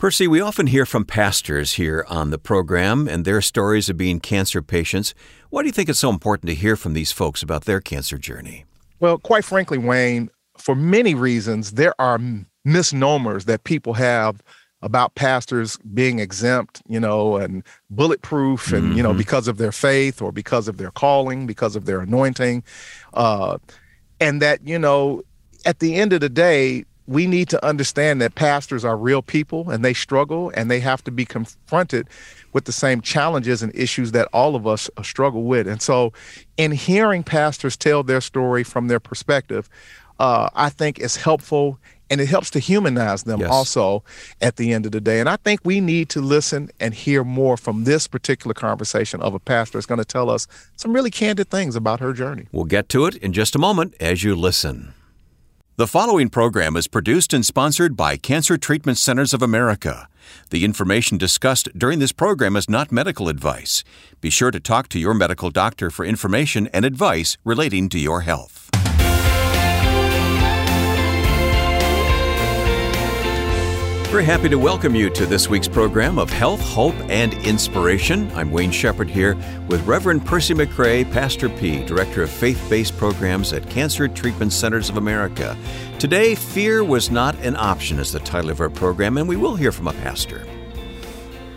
Percy, we often hear from pastors here on the program and their stories of being cancer patients. Why do you think it's so important to hear from these folks about their cancer journey? Well, quite frankly, Wayne, for many reasons, there are misnomers that people have about pastors being exempt, you know, and bulletproof, and mm-hmm. you know, mm-hmm. because of their faith or because of their calling, because of their anointing, uh, and that you know, at the end of the day, we need to understand that pastors are real people and they struggle and they have to be confronted with the same challenges and issues that all of us uh, struggle with. And so, in hearing pastors tell their story from their perspective, uh, I think is helpful and it helps to humanize them yes. also at the end of the day. And I think we need to listen and hear more from this particular conversation of a pastor that's going to tell us some really candid things about her journey. We'll get to it in just a moment as you listen. The following program is produced and sponsored by Cancer Treatment Centers of America. The information discussed during this program is not medical advice. Be sure to talk to your medical doctor for information and advice relating to your health. We're happy to welcome you to this week's program of Health, Hope, and Inspiration. I'm Wayne Shepherd here with Reverend Percy McRae, Pastor P, Director of Faith Based Programs at Cancer Treatment Centers of America. Today, Fear Was Not an Option is the title of our program, and we will hear from a pastor.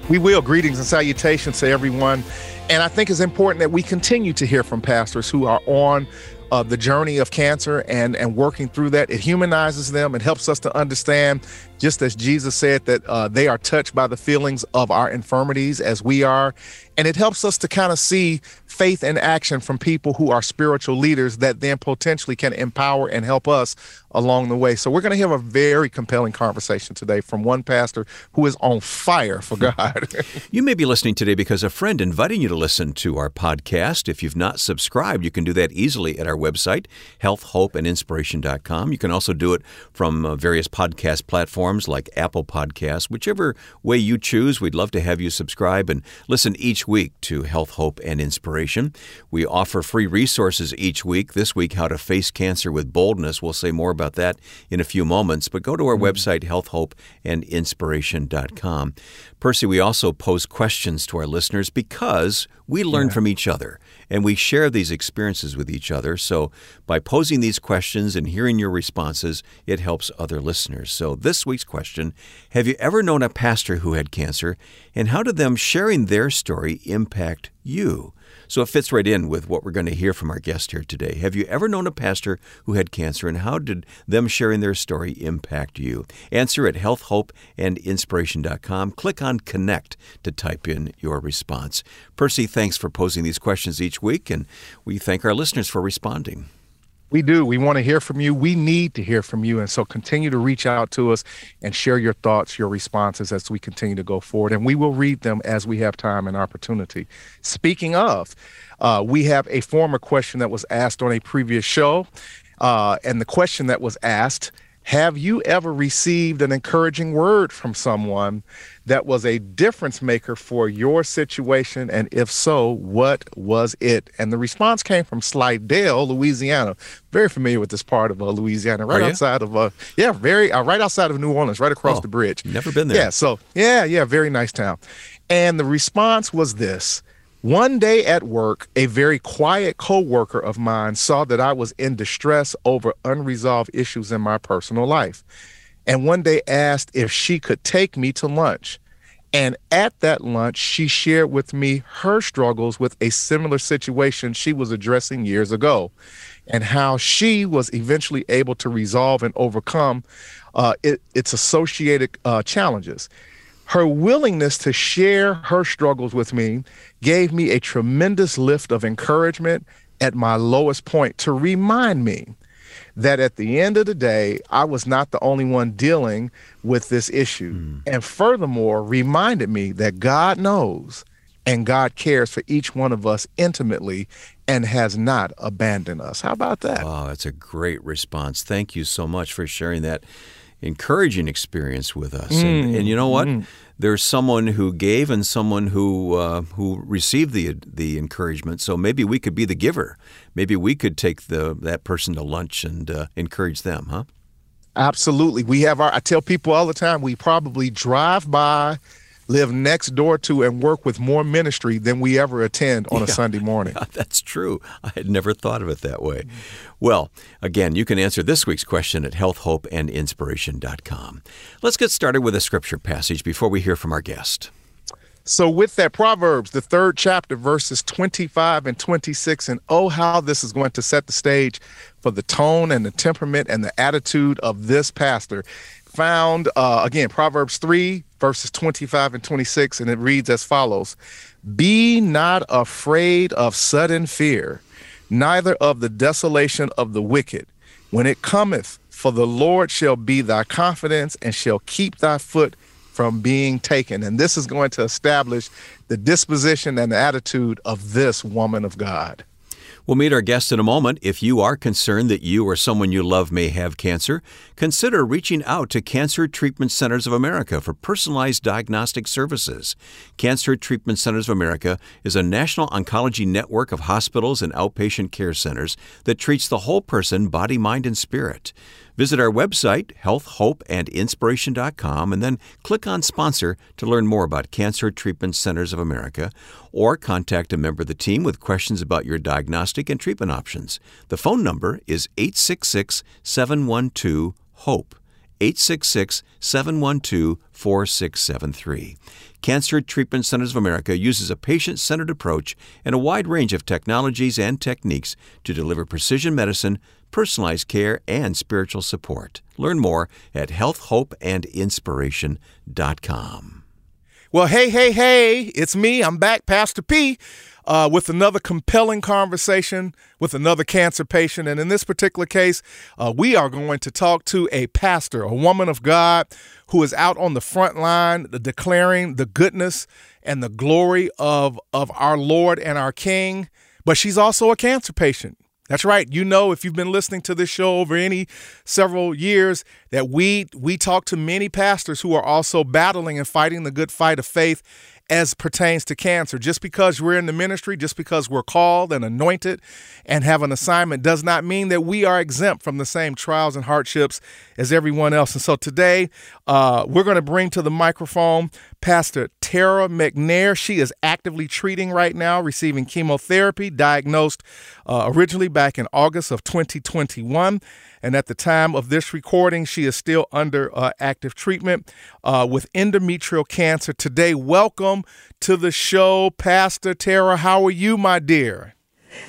We will. Greetings and salutations to everyone. And I think it's important that we continue to hear from pastors who are on uh, the journey of cancer and and working through that. It humanizes them. It helps us to understand, just as Jesus said, that uh, they are touched by the feelings of our infirmities as we are, and it helps us to kind of see faith and action from people who are spiritual leaders that then potentially can empower and help us along the way. So we're going to have a very compelling conversation today from one pastor who is on fire for God. you may be listening today because a friend inviting you to listen to our podcast. If you've not subscribed, you can do that easily at our website, healthhopeandinspiration.com. You can also do it from uh, various podcast platforms like Apple Podcasts. Whichever way you choose, we'd love to have you subscribe and listen each week to Health, Hope, and Inspiration. We offer free resources each week. This week, How to Face Cancer with Boldness. We'll say more about that in a few moments, but go to our mm-hmm. website, healthhopeandinspiration.com. Percy, we also pose questions to our listeners because we learn yeah. from each other and we share these experiences with each other. So, by posing these questions and hearing your responses, it helps other listeners. So, this week's question Have you ever known a pastor who had cancer, and how did them sharing their story impact you? So it fits right in with what we're going to hear from our guest here today. Have you ever known a pastor who had cancer, and how did them sharing their story impact you? Answer at healthhopeandinspiration.com. Click on Connect to type in your response. Percy, thanks for posing these questions each week, and we thank our listeners for responding. We do. We want to hear from you. We need to hear from you. And so continue to reach out to us and share your thoughts, your responses as we continue to go forward. And we will read them as we have time and opportunity. Speaking of, uh, we have a former question that was asked on a previous show. Uh, and the question that was asked have you ever received an encouraging word from someone that was a difference maker for your situation? And if so, what was it? And the response came from Slidell, Louisiana. Very familiar with this part of uh, Louisiana, right outside of, uh, yeah, very, uh, right outside of New Orleans, right across oh, the bridge. Never been there. Yeah, so, yeah, yeah, very nice town. And the response was this one day at work, a very quiet coworker of mine saw that I was in distress over unresolved issues in my personal life. And one day asked if she could take me to lunch. And at that lunch, she shared with me her struggles with a similar situation she was addressing years ago and how she was eventually able to resolve and overcome uh, it, its associated uh, challenges. Her willingness to share her struggles with me gave me a tremendous lift of encouragement at my lowest point to remind me that at the end of the day, I was not the only one dealing with this issue. Mm. And furthermore, reminded me that God knows and God cares for each one of us intimately and has not abandoned us. How about that? Wow, that's a great response. Thank you so much for sharing that encouraging experience with us. Mm. And, and, you know what? Mm. There's someone who gave and someone who uh, who received the the encouragement. So maybe we could be the giver. Maybe we could take the that person to lunch and uh, encourage them, huh? Absolutely. We have our, I tell people all the time, we probably drive by, live next door to, and work with more ministry than we ever attend on yeah. a Sunday morning. Yeah, that's true. I had never thought of it that way. Well, again, you can answer this week's question at healthhopeandinspiration.com. Let's get started with a scripture passage before we hear from our guest. So, with that, Proverbs, the third chapter, verses 25 and 26, and oh, how this is going to set the stage for the tone and the temperament and the attitude of this pastor. Found, uh, again, Proverbs 3, verses 25 and 26, and it reads as follows Be not afraid of sudden fear, neither of the desolation of the wicked, when it cometh, for the Lord shall be thy confidence and shall keep thy foot from being taken. And this is going to establish the disposition and the attitude of this woman of God. We'll meet our guest in a moment. If you are concerned that you or someone you love may have cancer, consider reaching out to Cancer Treatment Centers of America for personalized diagnostic services. Cancer Treatment Centers of America is a national oncology network of hospitals and outpatient care centers that treats the whole person, body, mind, and spirit. Visit our website, healthhopeandinspiration.com, and then click on Sponsor to learn more about Cancer Treatment Centers of America, or contact a member of the team with questions about your diagnostic and treatment options. The phone number is 866 712 HOPE. 866 712 4673. Cancer Treatment Centers of America uses a patient centered approach and a wide range of technologies and techniques to deliver precision medicine personalized care, and spiritual support. Learn more at healthhopeandinspiration.com. Well, hey, hey, hey, it's me. I'm back, Pastor P, uh, with another compelling conversation with another cancer patient. And in this particular case, uh, we are going to talk to a pastor, a woman of God who is out on the front line declaring the goodness and the glory of, of our Lord and our King. But she's also a cancer patient. That's right. You know, if you've been listening to this show over any several years, that we we talk to many pastors who are also battling and fighting the good fight of faith as pertains to cancer. Just because we're in the ministry, just because we're called and anointed and have an assignment, does not mean that we are exempt from the same trials and hardships as everyone else. And so today, uh, we're going to bring to the microphone Pastor Tara McNair. She is actively treating right now, receiving chemotherapy, diagnosed uh, originally back in August of 2021. And at the time of this recording, she is still under uh, active treatment uh, with endometrial cancer. Today, welcome to the show, Pastor Tara. How are you, my dear?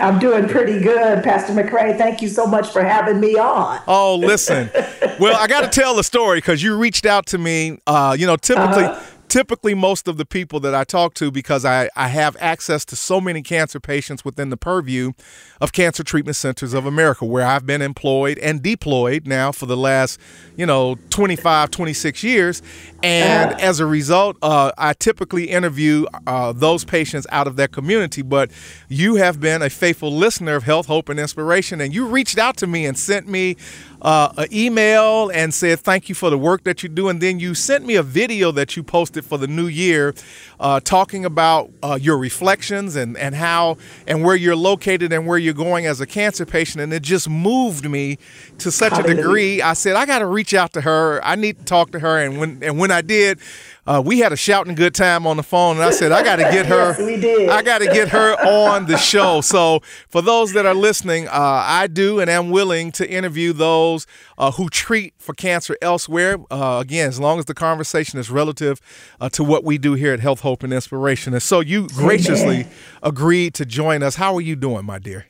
I'm doing pretty good, Pastor McRae. Thank you so much for having me on. Oh, listen. well, I got to tell the story because you reached out to me. Uh, you know, typically. Uh-huh typically most of the people that I talk to because I, I have access to so many cancer patients within the purview of Cancer Treatment Centers of America, where I've been employed and deployed now for the last, you know, 25, 26 years. And uh as a result, uh, I typically interview uh, those patients out of that community. But you have been a faithful listener of Health, Hope, and Inspiration, and you reached out to me and sent me uh, an email and said thank you for the work that you do, and then you sent me a video that you posted for the new year, uh, talking about uh, your reflections and and how and where you're located and where you're going as a cancer patient, and it just moved me to such a degree. I said I got to reach out to her. I need to talk to her, and when and when I did uh, we had a shouting good time on the phone, and I said, I got to get her. yes, we did. I got to get her on the show. So, for those that are listening, uh, I do and am willing to interview those uh, who treat for cancer elsewhere. Uh, again, as long as the conversation is relative uh, to what we do here at Health, Hope, and Inspiration. And so, you graciously Amen. agreed to join us. How are you doing, my dear?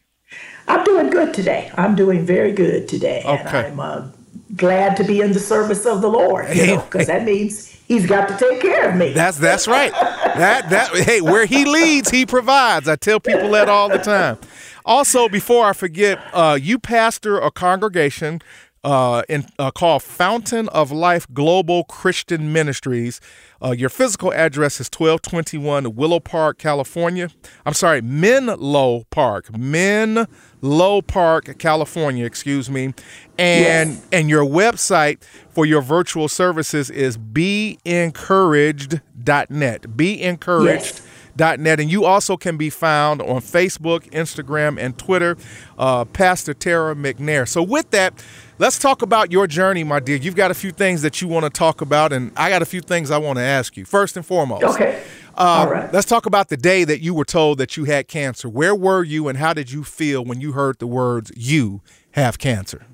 I'm doing good today. I'm doing very good today. Okay. And I'm uh, glad to be in the service of the Lord, because you know, because that means he's got to take care of me. That's that's right. that that hey, where he leads, he provides. I tell people that all the time. Also, before I forget, uh, you pastor a congregation uh, in, uh, called Fountain of Life Global Christian Ministries. Uh, your physical address is 1221 Willow Park, California. I'm sorry, Menlo Park. Menlo Park, California, excuse me. And yes. and your website for your virtual services is beencouraged.net. Be encouraged. Yes pastortara.net. And you also can be found on Facebook, Instagram, and Twitter, uh, Pastor Tara McNair. So, with that, let's talk about your journey, my dear. You've got a few things that you want to talk about, and I got a few things I want to ask you. First and foremost. Okay. All right. Let's talk about the day that you were told that you had cancer. Where were you, and how did you feel when you heard the words, you have cancer?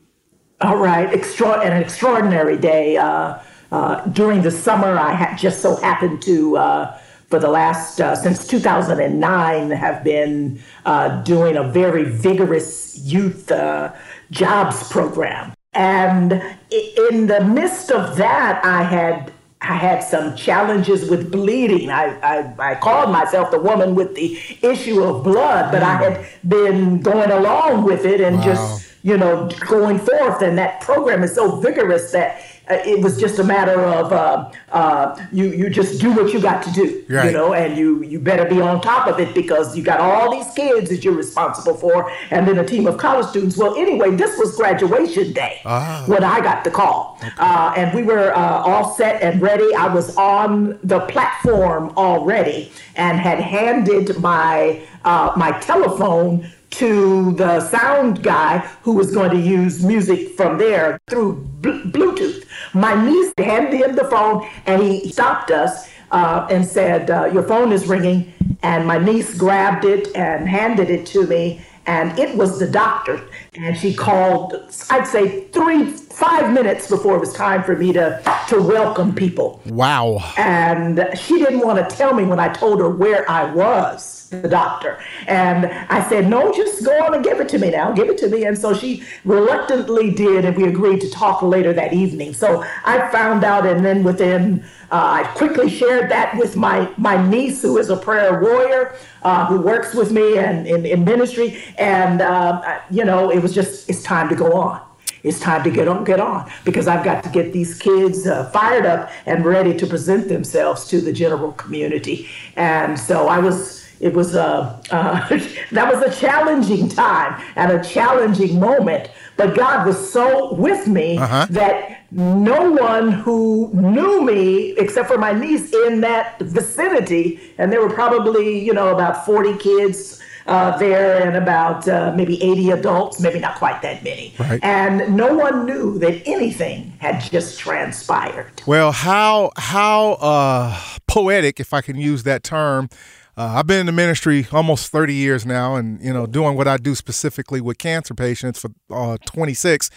All right. Extra- an extraordinary day. Uh, uh, during the summer, I had just so happened to, uh, for the last, uh, since 2009, have been uh, doing a very vigorous youth uh, jobs program. And in the midst of that, I had I had some challenges with bleeding. I, I, I, called myself the woman with the issue of blood, but I mm. had been going along with it and wow. just, you know, going forth. And that program is so vigorous that it was just a matter of uh, uh, you you just do what you got to do, right. you know, and you you better be on top of it because you got all these kids that you're responsible for, and then a team of college students. Well, anyway, this was graduation day ah. when I got the call, okay. uh, and we were uh, all set and ready. I was on the platform already and had handed my uh, my telephone to the sound guy who was going to use music from there through Bluetooth. My niece handed him the phone and he stopped us uh, and said, uh, Your phone is ringing. And my niece grabbed it and handed it to me. And it was the doctor. And she called, I'd say, three, five minutes before it was time for me to, to welcome people. Wow. And she didn't want to tell me when I told her where I was the doctor. And I said, no, just go on and give it to me now. Give it to me. And so she reluctantly did, and we agreed to talk later that evening. So I found out, and then within, uh, I quickly shared that with my, my niece, who is a prayer warrior, uh, who works with me and in, in ministry. And, uh, you know, it was just, it's time to go on it's time to get on get on because I've got to get these kids uh, fired up and ready to present themselves to the general community. And so I was it was a uh, that was a challenging time and a challenging moment. But God was so with me uh-huh. that no one who knew me except for my niece in that vicinity, and there were probably you know about forty kids uh, there and about uh, maybe 80 adults, maybe not quite that many. Right. And no one knew that anything had just transpired. Well, how how uh, poetic, if I can use that term, uh, I've been in the ministry almost 30 years now and, you know, doing what I do specifically with cancer patients for uh, 26.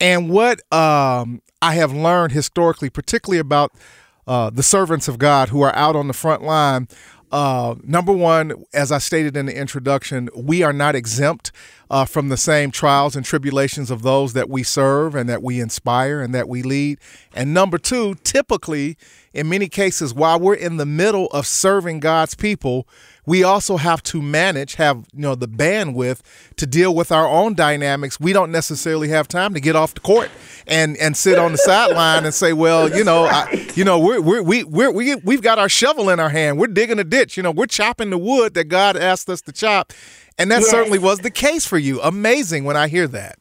And what um, I have learned historically, particularly about uh, the servants of God who are out on the front line, uh, number one, as I stated in the introduction, we are not exempt uh, from the same trials and tribulations of those that we serve and that we inspire and that we lead. And number two, typically, in many cases, while we're in the middle of serving God's people, we also have to manage, have you know the bandwidth to deal with our own dynamics. We don't necessarily have time to get off the court and and sit on the sideline and say, well, you know. I, you know, we're, we're we we're, we we've got our shovel in our hand. We're digging a ditch. You know, we're chopping the wood that God asked us to chop, and that yes. certainly was the case for you. Amazing when I hear that.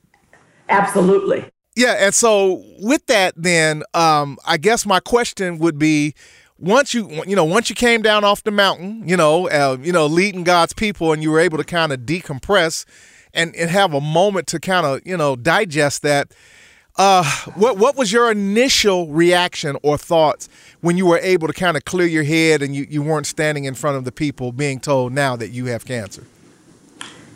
Absolutely. Yeah, and so with that, then um, I guess my question would be once you you know once you came down off the mountain, you know, uh, you know, leading God's people, and you were able to kind of decompress and and have a moment to kind of you know digest that. Uh, what what was your initial reaction or thoughts when you were able to kind of clear your head and you, you weren't standing in front of the people being told now that you have cancer?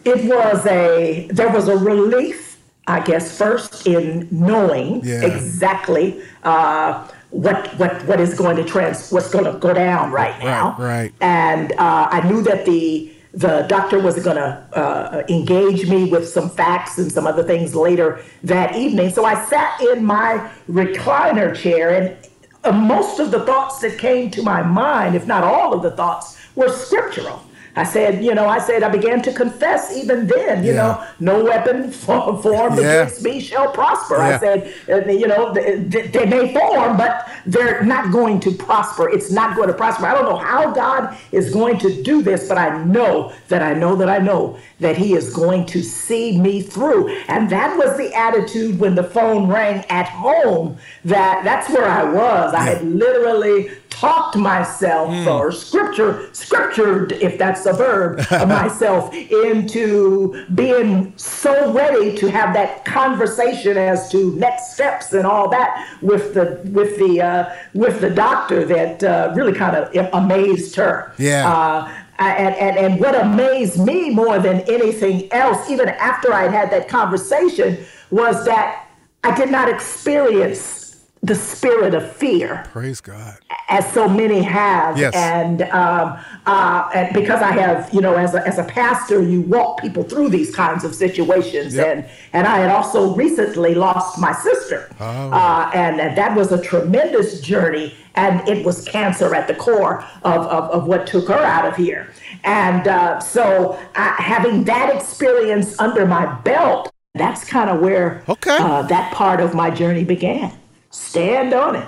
It was a there was a relief, I guess, first in knowing yeah. exactly uh, what what what is going to trans what's going to go down right now. Right. right. And uh, I knew that the the doctor was going to uh, engage me with some facts and some other things later that evening. So I sat in my recliner chair, and uh, most of the thoughts that came to my mind, if not all of the thoughts, were scriptural. I said, you know, I said, I began to confess even then, you yeah. know, no weapon formed yeah. against me shall prosper. Yeah. I said, uh, you know, they, they, may form, but they're not going to prosper. It's not going to prosper. I don't know how God is going to do this, but I know that I know that I know that He is going to see me through. And that was the attitude when the phone rang at home. That that's where I was. I had literally talked myself mm. or scripture scriptured if that's a verb myself into being so ready to have that conversation as to next steps and all that with the with the uh, with the doctor that uh, really kind of amazed her yeah uh, and, and, and what amazed me more than anything else, even after I'd had that conversation, was that I did not experience the spirit of fear. Praise God. As so many have. Yes. And, um, uh, and because I have, you know, as a, as a pastor, you walk people through these kinds of situations. Yep. And, and I had also recently lost my sister. Oh. Uh, and, and that was a tremendous journey. And it was cancer at the core of, of, of what took her out of here. And uh, so uh, having that experience under my belt, that's kind of where okay. Uh, that part of my journey began stand on it.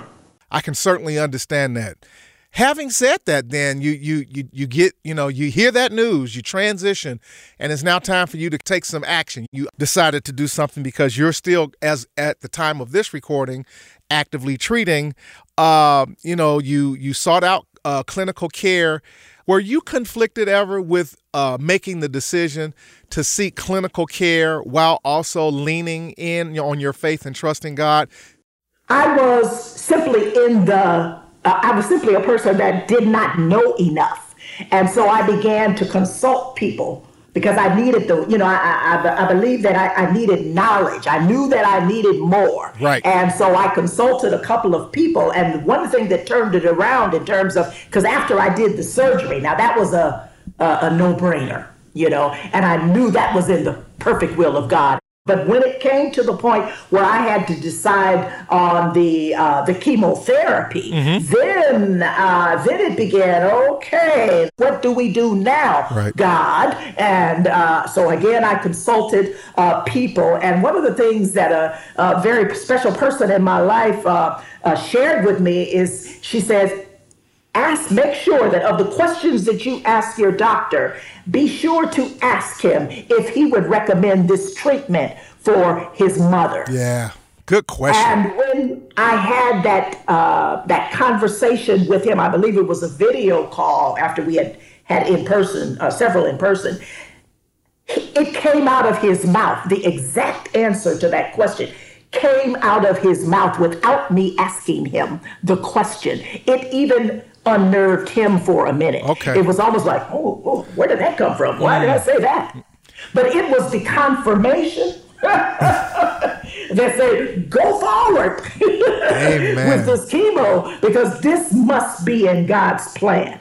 I can certainly understand that. Having said that, then you you you you get you know you hear that news, you transition, and it's now time for you to take some action. You decided to do something because you're still, as at the time of this recording, actively treating. Uh, you know, you you sought out uh, clinical care. Were you conflicted ever with uh, making the decision to seek clinical care while also leaning in on your faith and trusting God? I was simply in the, uh, I was simply a person that did not know enough. And so I began to consult people because I needed the, you know, I, I, I believe that I, I, needed knowledge. I knew that I needed more. Right. And so I consulted a couple of people. And one thing that turned it around in terms of, because after I did the surgery, now that was a, a, a no brainer, you know, and I knew that was in the perfect will of God. But when it came to the point where I had to decide on the uh, the chemotherapy, mm-hmm. then uh, then it began. Okay, what do we do now, right. God? And uh, so again, I consulted uh, people, and one of the things that a, a very special person in my life uh, uh, shared with me is she says, ask make sure that of the questions that you ask your doctor be sure to ask him if he would recommend this treatment for his mother. Yeah. Good question. And when i had that uh, that conversation with him i believe it was a video call after we had had in person uh, several in person it came out of his mouth. The exact answer to that question came out of his mouth without me asking him the question. It even unnerved him for a minute. Okay. It was almost like, oh, oh where did that come from? Why did I say that? But it was the confirmation that said, go forward with this chemo because this must be in God's plan.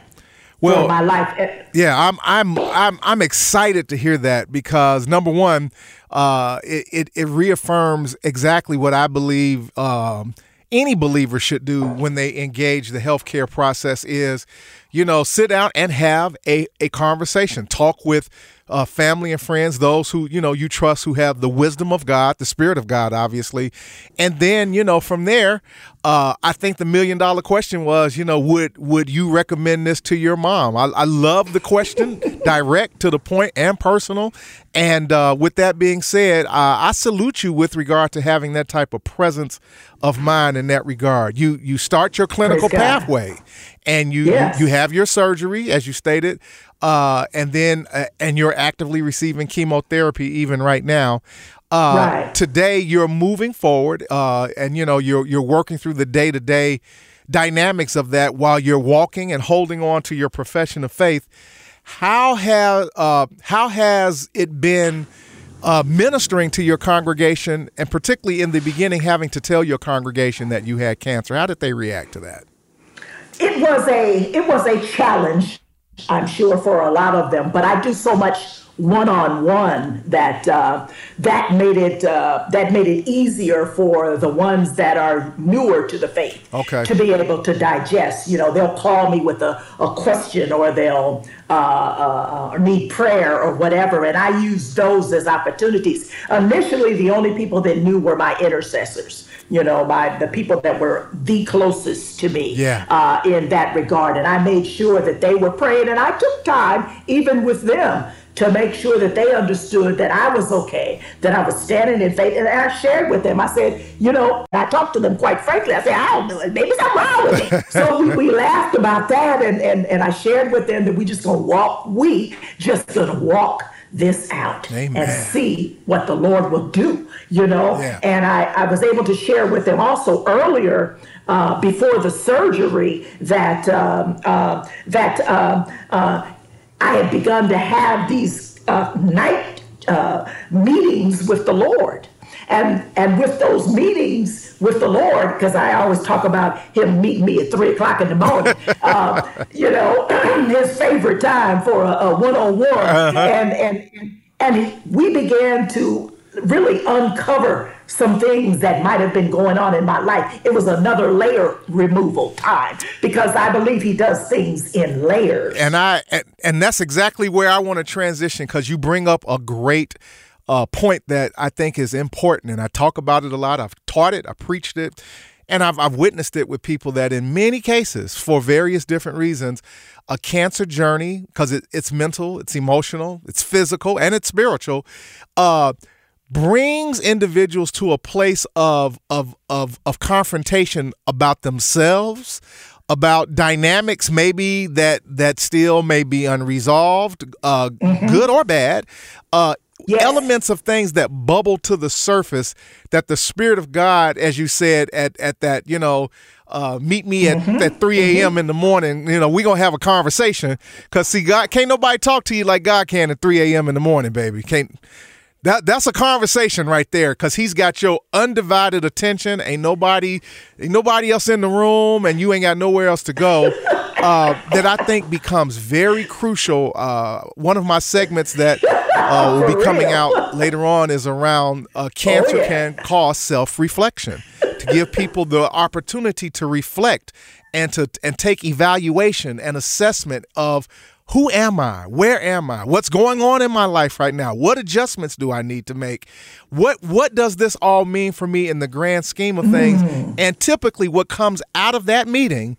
Well, my life. Yeah, I'm I'm I'm I'm excited to hear that because number one, uh, it, it, it reaffirms exactly what I believe um, any believer should do when they engage the healthcare process is, you know, sit down and have a, a conversation, talk with uh, family and friends, those who you know you trust, who have the wisdom of God, the Spirit of God, obviously, and then you know from there, uh, I think the million dollar question was, you know, would would you recommend this to your mom? I, I love the question, direct to the point and personal. And uh, with that being said, uh, I salute you with regard to having that type of presence of mind in that regard. You you start your clinical pathway, and you, yes. you you have your surgery, as you stated uh, and then uh, and you're actively receiving chemotherapy even right now. Uh, right. Today you're moving forward, uh, and you know you're you're working through the day to day dynamics of that while you're walking and holding on to your profession of faith. How has uh, how has it been? Uh, ministering to your congregation, and particularly in the beginning, having to tell your congregation that you had cancer. How did they react to that? It was a it was a challenge I'm sure for a lot of them, but I do so much one-on-one that uh, that made it uh, that made it easier for the ones that are newer to the faith okay. to be able to digest. You know, they'll call me with a, a question or they'll uh, uh, uh need prayer or whatever, and I use those as opportunities. Initially, the only people that knew were my intercessors you know, by the people that were the closest to me yeah. uh, in that regard. And I made sure that they were praying, and I took time, even with them, to make sure that they understood that I was okay, that I was standing in faith. And I shared with them. I said, you know, I talked to them quite frankly. I said, I don't know, maybe something wrong with me. so we, we laughed about that, and, and, and I shared with them that we just gonna walk, we just gonna walk this out Amen. and see what the Lord will do, you know. Yeah. And I, I was able to share with them also earlier uh, before the surgery that um, uh, that um, uh, I had begun to have these uh, night uh, meetings with the Lord. And, and with those meetings with the Lord, because I always talk about him meeting me at three o'clock in the morning, uh, you know, his favorite time for a, a one-on-one, and and and he, we began to really uncover some things that might have been going on in my life. It was another layer removal time because I believe he does things in layers. And I and, and that's exactly where I want to transition because you bring up a great uh, point that I think is important, and I talk about it a lot. I've taught it, I preached it, and I've I've witnessed it with people that in many cases, for various different reasons, a cancer journey because it, it's mental, it's emotional, it's physical, and it's spiritual. Uh, brings individuals to a place of of of of confrontation about themselves about dynamics maybe that that still may be unresolved uh good or bad uh Yes. elements of things that bubble to the surface that the spirit of god as you said at at that you know uh, meet me at, at 3 a.m. in the morning. You know, we gonna have a conversation. Cause see, God can't nobody talk to you like God can at 3 a.m. in the morning, baby. Can't that that's a conversation right there because he's got your undivided attention. Ain't nobody, ain't nobody else in the room, and you ain't got nowhere else to go. Uh, that I think becomes very crucial. Uh, one of my segments that uh, will be coming out later on is around uh, cancer can cause self reflection to give people the opportunity to reflect and to and take evaluation and assessment of who am I? Where am I? What's going on in my life right now? What adjustments do I need to make? What what does this all mean for me in the grand scheme of things? And typically what comes out of that meeting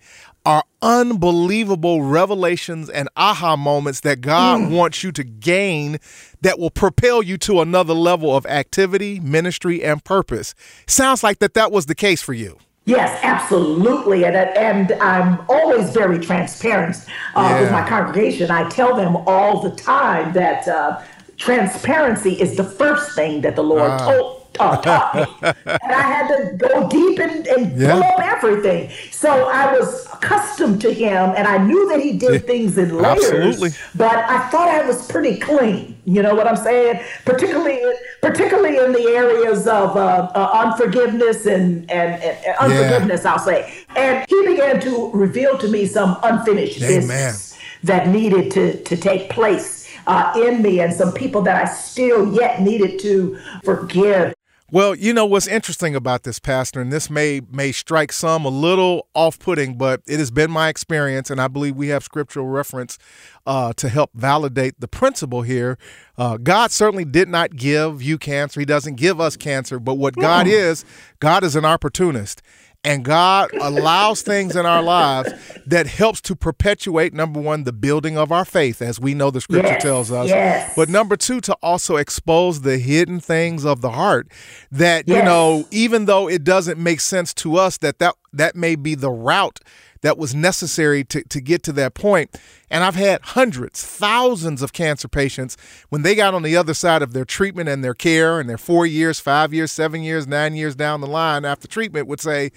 are unbelievable revelations and aha moments that God wants you to gain that will propel you to another level of activity, ministry, and purpose. Sounds like that that was the case for you. Yes, absolutely. And, and I'm always very transparent uh, with my congregation. I tell them all the time that uh, transparency is the first thing that the Lord Ah. told. Uh, taught me, and I had to go deep and, and Yeah. pull up everything. So I was accustomed to him, and I knew that he did things in layers. Absolutely. But I thought I was pretty clean. You know what I'm saying? Particularly, particularly in the areas of uh, uh, unforgiveness and, and, and and unforgiveness, I'll say. And he began to reveal to me some unfinished Amen. business that needed to, to take place uh, in me, and some people that I still yet needed to forgive. Well, you know what's interesting about this, Pastor, and this may may strike some a little off-putting, but it has been my experience, and I believe we have scriptural reference uh, to help validate the principle here. Uh, God certainly did not give you cancer; He doesn't give us cancer. But what God is, God is an opportunist, and God allows things in our lives that helps to perpetuate number one the building of our faith, as we know the Scripture Yes, tells us. yes. But number two, to also expose the hidden things of the heart that you know, even though it doesn't make sense to us that that that may be the route that was necessary to, to get to that point. And I've had hundreds, thousands of cancer patients when they got on the other side of their treatment and their care and their four years, five years, seven years, nine years down the line after treatment would say,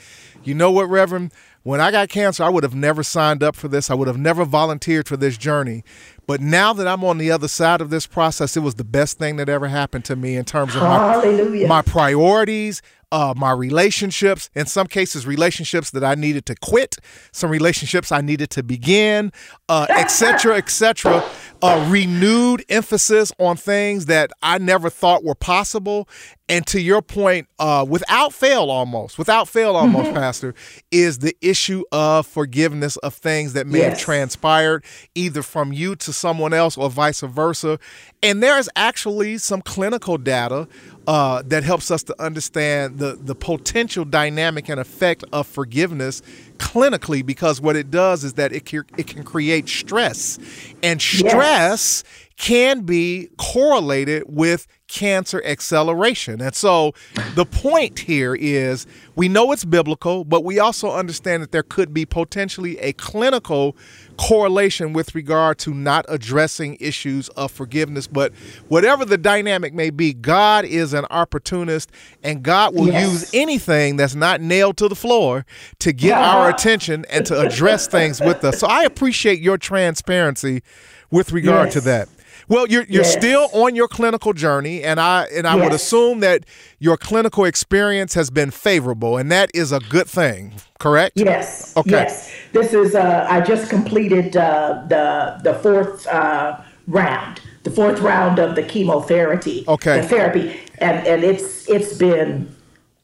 you know what, Reverend? When I got cancer, I would have never signed up for this. I would have never volunteered for this journey. But now that I'm on the other side of this process, it was the best thing that ever happened to me in terms of my, my priorities, uh, my relationships, in some cases, relationships that I needed to quit, some relationships I needed to begin, uh, et cetera, et cetera. A renewed emphasis on things that I never thought were possible. And to your point, uh, without fail almost, without fail almost, Pastor, is the issue of forgiveness of things that may have transpired either from you to someone else or vice versa. And there is actually some clinical data uh, that helps us to understand the, the potential dynamic and effect of forgiveness clinically because what it does is that it can, it can create stress. And stress can be correlated with cancer acceleration. And so the point here is we know it's biblical, but we also understand that there could be potentially a clinical correlation with regard to not addressing issues of forgiveness. But whatever the dynamic may be, God is an opportunist and God will yes. use anything that's not nailed to the floor to get yeah. our attention and to address things with us. So I appreciate your transparency with regard yes. to that. Well, you're you're yes. still on your clinical journey, and I and I yes. would assume that your clinical experience has been favorable, and that is a good thing. Correct? Yes. Okay. Yes. This is. Uh, I just completed uh, the the fourth uh, round, the fourth round of the chemotherapy. Okay. The therapy, and and it's it's been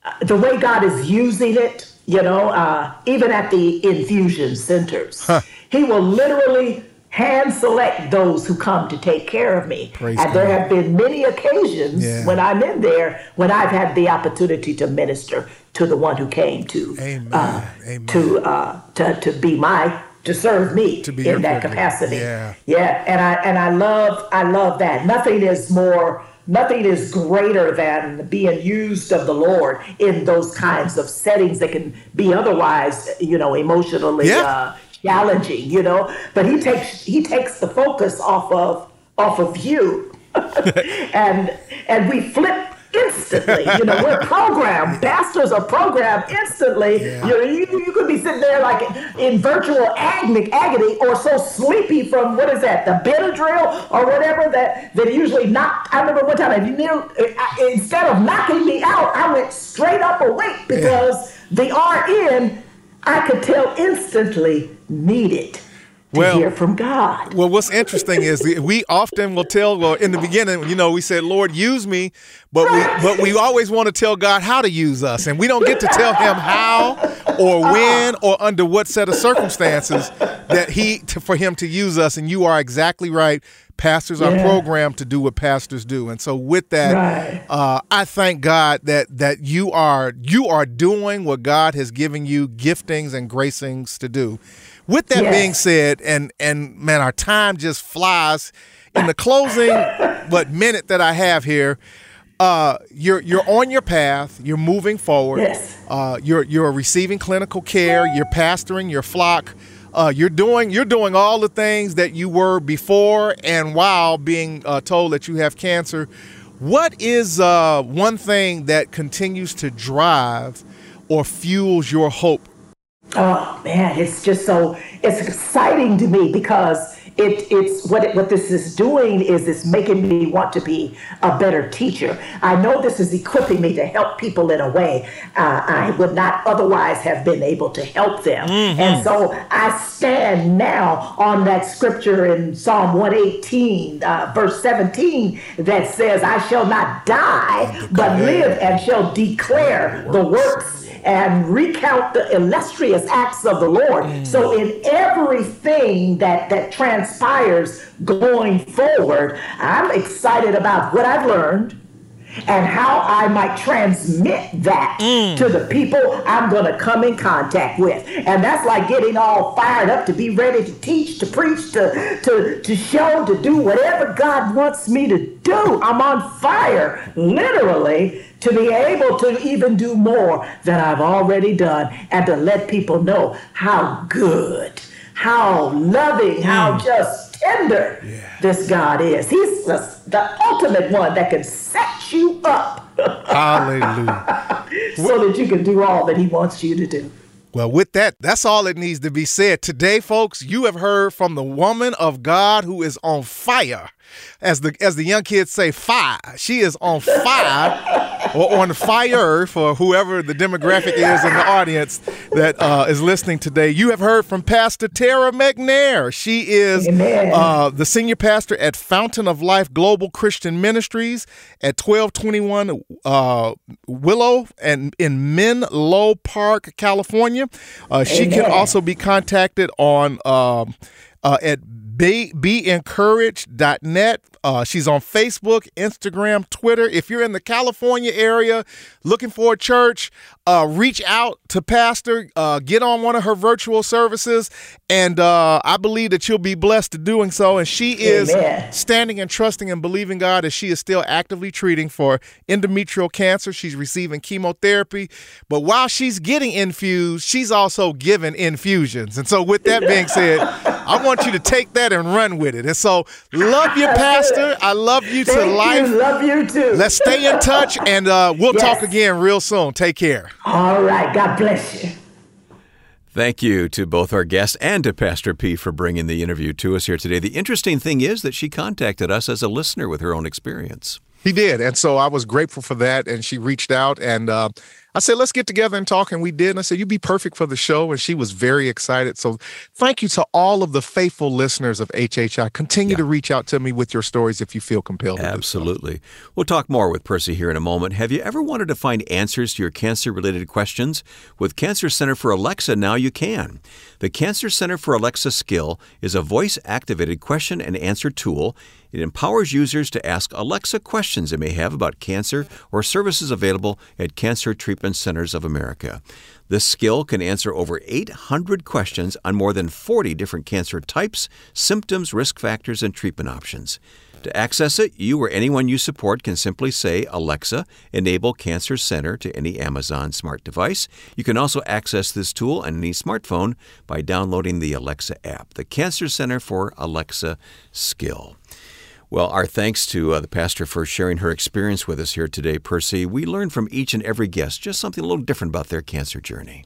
uh, the way God is using it. You know, uh, even at the infusion centers, huh. He will literally hand select those who come to take care of me. Praise and God. there have been many occasions yeah. when I'm in there when I've had the opportunity to minister to the one who came to Amen. Uh, Amen. to uh, to to be my to serve me to in that capacity. Yeah. yeah, and I and I love I love that. Nothing is more nothing is greater than being used of the Lord in those kinds of settings that can be otherwise, you know, emotionally yeah. uh, challenging, you know. But he takes he takes the focus off of off of you, and and we flip instantly. You know, we're programmed. Pastors are programmed instantly. Yeah. You, you, you could be sitting there like in virtual agony, agony or so sleepy from what is that, the Benadryl or whatever that that usually knocked. I remember one time, I knew, I, instead of knocking me out, I went straight up awake because yeah. the RN I could tell instantly needed to well, hear from God. Well, what's interesting is we often will tell. Well, in the beginning, you know, we said, "Lord, use me," but we but we always want to tell God how to use us, and we don't get to tell Him how or when or under what set of circumstances that He to, for Him to use us. And you are exactly right. Pastors yeah. are programmed to do what pastors do, and so with that, right. uh, I thank God that that you are you are doing what God has given you giftings and gracings to do. With that yes. being said, and and man, our time just flies. In the closing, what minute that I have here, uh, you're you're on your path. You're moving forward. Yes. Uh, you're you're receiving clinical care. You're pastoring your flock. Uh, you're doing you're doing all the things that you were before and while being uh, told that you have cancer. What is uh, one thing that continues to drive or fuels your hope? Oh man, it's just so it's exciting to me because it, it's what it, what this is doing is it's making me want to be a better teacher. I know this is equipping me to help people in a way uh, I would not otherwise have been able to help them. Mm-hmm. And so I stand now on that scripture in Psalm 118, uh, verse 17, that says, "I shall not die, but live and shall declare the works." And recount the illustrious acts of the Lord. Mm. So in everything that that transpires going forward, I'm excited about what I've learned and how I might transmit that mm. to the people I'm going to come in contact with. And that's like getting all fired up to be ready to teach, to preach, to, to, to show, to do whatever God wants me to do. I'm on fire, literally, to be able to even do more than I've already done and to let people know how good, how loving, mm. how just tender this God is. He's the, the ultimate one that can set you up. Hallelujah. so that you can do all that He wants you to do. Well, with that, that's all that needs to be said. Today, folks, you have heard from the woman of God who is on fire as the as the young kids say, fire. She is on fire or on fire for whoever the demographic is in the audience that uh, is listening today. You have heard from Pastor Tara McNair. She is uh, the senior pastor at Fountain of Life Global Christian Ministries at 1221 uh, Willow and in Menlo Park, California. Uh, she can also be contacted on um, uh, at be, beencouraged.net. Uh, she's on Facebook, Instagram, Twitter. If you're in the California area looking for a church, uh, reach out to Pastor, uh, get on one of her virtual services, and uh, I believe that you'll be blessed to doing so. And she is Amen. standing and trusting and believing God as she is still actively treating for endometrial cancer. She's receiving chemotherapy, but while she's getting infused, she's also giving infusions. And so, with that being said, I want you to take that and run with it. And so, love your Pastor. I love you to Thank life. you. Love you too. Let's stay in touch, and uh, we'll Yes. talk again real soon. Take care. All right. God bless you. Thank you to both our guests and to Pastor P for bringing the interview to us here today. The interesting thing is that she contacted us as a listener with her own experience. He did. And so I was grateful for that. And she reached out and uh, I said, let's get together and talk. And we did. And I said, you'd be perfect for the show. And she was very excited. So thank you to all of the faithful listeners of HHI. Continue to reach out to me with your stories if you feel compelled to. Absolutely. We'll talk more with Percy here in a moment. Have you ever wanted to find answers to your cancer related questions? With Cancer Center for Alexa, now you can. The Cancer Center for Alexa skill is a voice activated question and answer tool. It empowers users to ask Alexa questions they may have about cancer or services available at Cancer Treatment Centers of America. This skill can answer over 800 questions on more than 40 different cancer types, symptoms, risk factors, and treatment options. To access it, you or anyone you support can simply say, Alexa, enable Cancer Center to any Amazon smart device. You can also access this tool on any smartphone by downloading the Alexa app, the Cancer Center for Alexa skill. Well, our thanks to uh, the pastor for sharing her experience with us here today, Percy. We learned from each and every guest just something a little different about their cancer journey.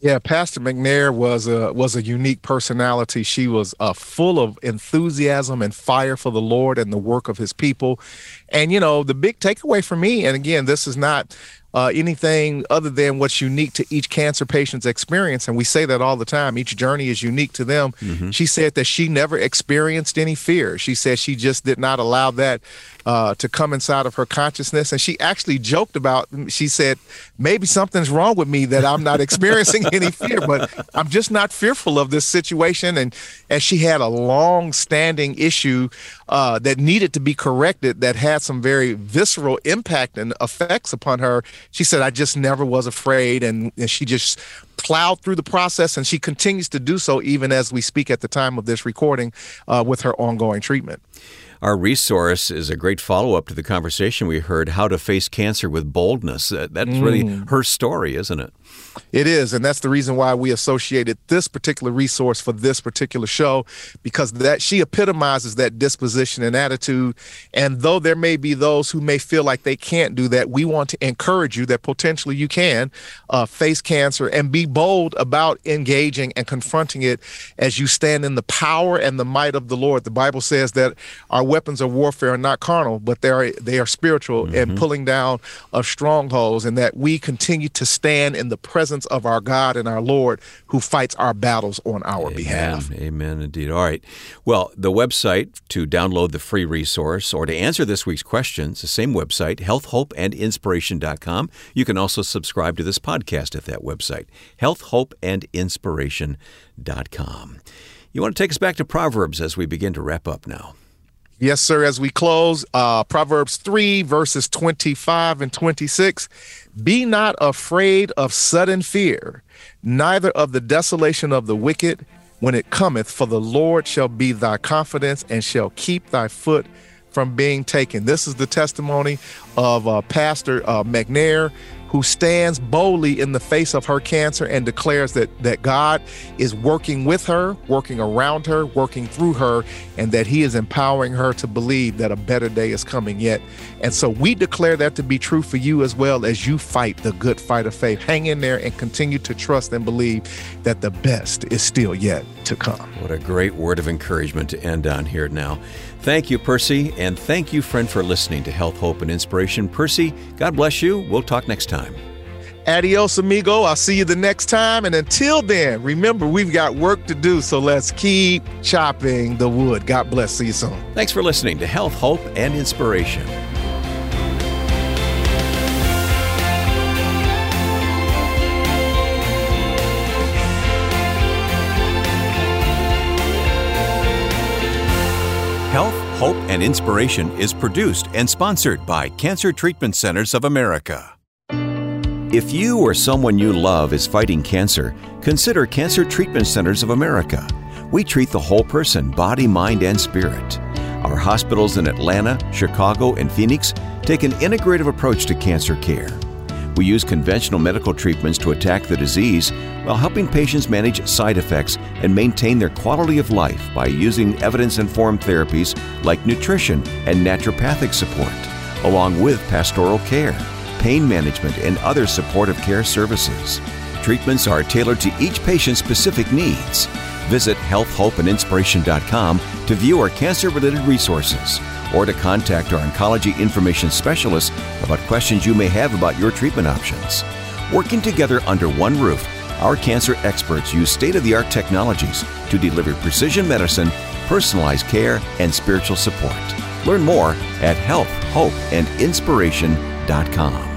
Yeah, Pastor McNair was a was a unique personality. She was uh, full of enthusiasm and fire for the Lord and the work of His people. And you know, the big takeaway for me, and again, this is not uh, anything other than what's unique to each cancer patient's experience, and we say that all the time. Each journey is unique to them. She said that she never experienced any fear. She said she just did not allow that uh, to come inside of her consciousness, and she actually joked about. She said, "Maybe something's wrong with me that I'm not experiencing any fear, but I'm just not fearful of this situation." And as she had a long-standing issue uh, that needed to be corrected, that had some very visceral impact and effects upon her, she said, "I just never was afraid," and, and she just plowed through the process, and she continues to do so even as we speak at the time of this recording uh, with her ongoing treatment. Our resource is a great follow up to the conversation we heard How to Face Cancer with Boldness. That- That's really her story, isn't it? It is, and that's the reason why we associated this particular resource for this particular show, because that she epitomizes that disposition and attitude. And though there may be those who may feel like they can't do that, we want to encourage you that potentially you can uh, face cancer and be bold about engaging and confronting it as you stand in the power and the might of the Lord. The Bible says that our weapons of warfare are not carnal, but they are they are spiritual and pulling down of strongholds, and that we continue to stand in the presence of our God and our Lord who fights our battles on our behalf. Amen. Amen, indeed. All right. Well, the website to download the free resource or to answer this week's questions, the same website, healthhopeandinspiration.com. You can also subscribe to this podcast at that website, healthhopeandinspiration.com. You want to take us back to Proverbs as we begin to wrap up now? Yes, sir. As we close, uh, Proverbs 3, verses 25 and 26 Be not afraid of sudden fear, neither of the desolation of the wicked when it cometh, for the Lord shall be thy confidence and shall keep thy foot from being taken. This is the testimony of uh, Pastor uh, McNair, who stands boldly in the face of her cancer and declares that that God is working with her, working around her, working through her, and that He is empowering her to believe that a better day is coming yet. And so we declare that to be true for you as well as you fight the good fight of faith. Hang in there and continue to trust and believe that the best is still yet to come. What a great word of encouragement to end on here now. Thank you, Percy, and thank you, friend, for listening to Health, Hope, and Inspiration. Percy, God bless you. We'll talk next time. Adios, amigo. I'll see you the next time. And until then, remember, we've got work to do, so let's keep chopping the wood. God bless. See you soon. Thanks for listening to Health, Hope, and Inspiration. Hope, and Inspiration is produced and sponsored by Cancer Treatment Centers of America. If you or someone you love is fighting cancer, consider Cancer Treatment Centers of America. We treat the whole person, body, mind, and spirit. Our hospitals in Atlanta, Chicago, and Phoenix take an integrative approach to cancer care. We use conventional medical treatments to attack the disease while helping patients manage side effects and maintain their quality of life by using evidence informed therapies like nutrition and naturopathic support, along with pastoral care, pain management, and other supportive care services. Treatments are tailored to each patient's specific needs. Visit healthhopeandinspiration.com to view our cancer related resources or to contact our oncology information specialist about questions you may have about your treatment options. Working together under one roof, our cancer experts use state of the art technologies to deliver precision medicine, personalized care, and spiritual support. Learn more at healthhopeandinspiration.com.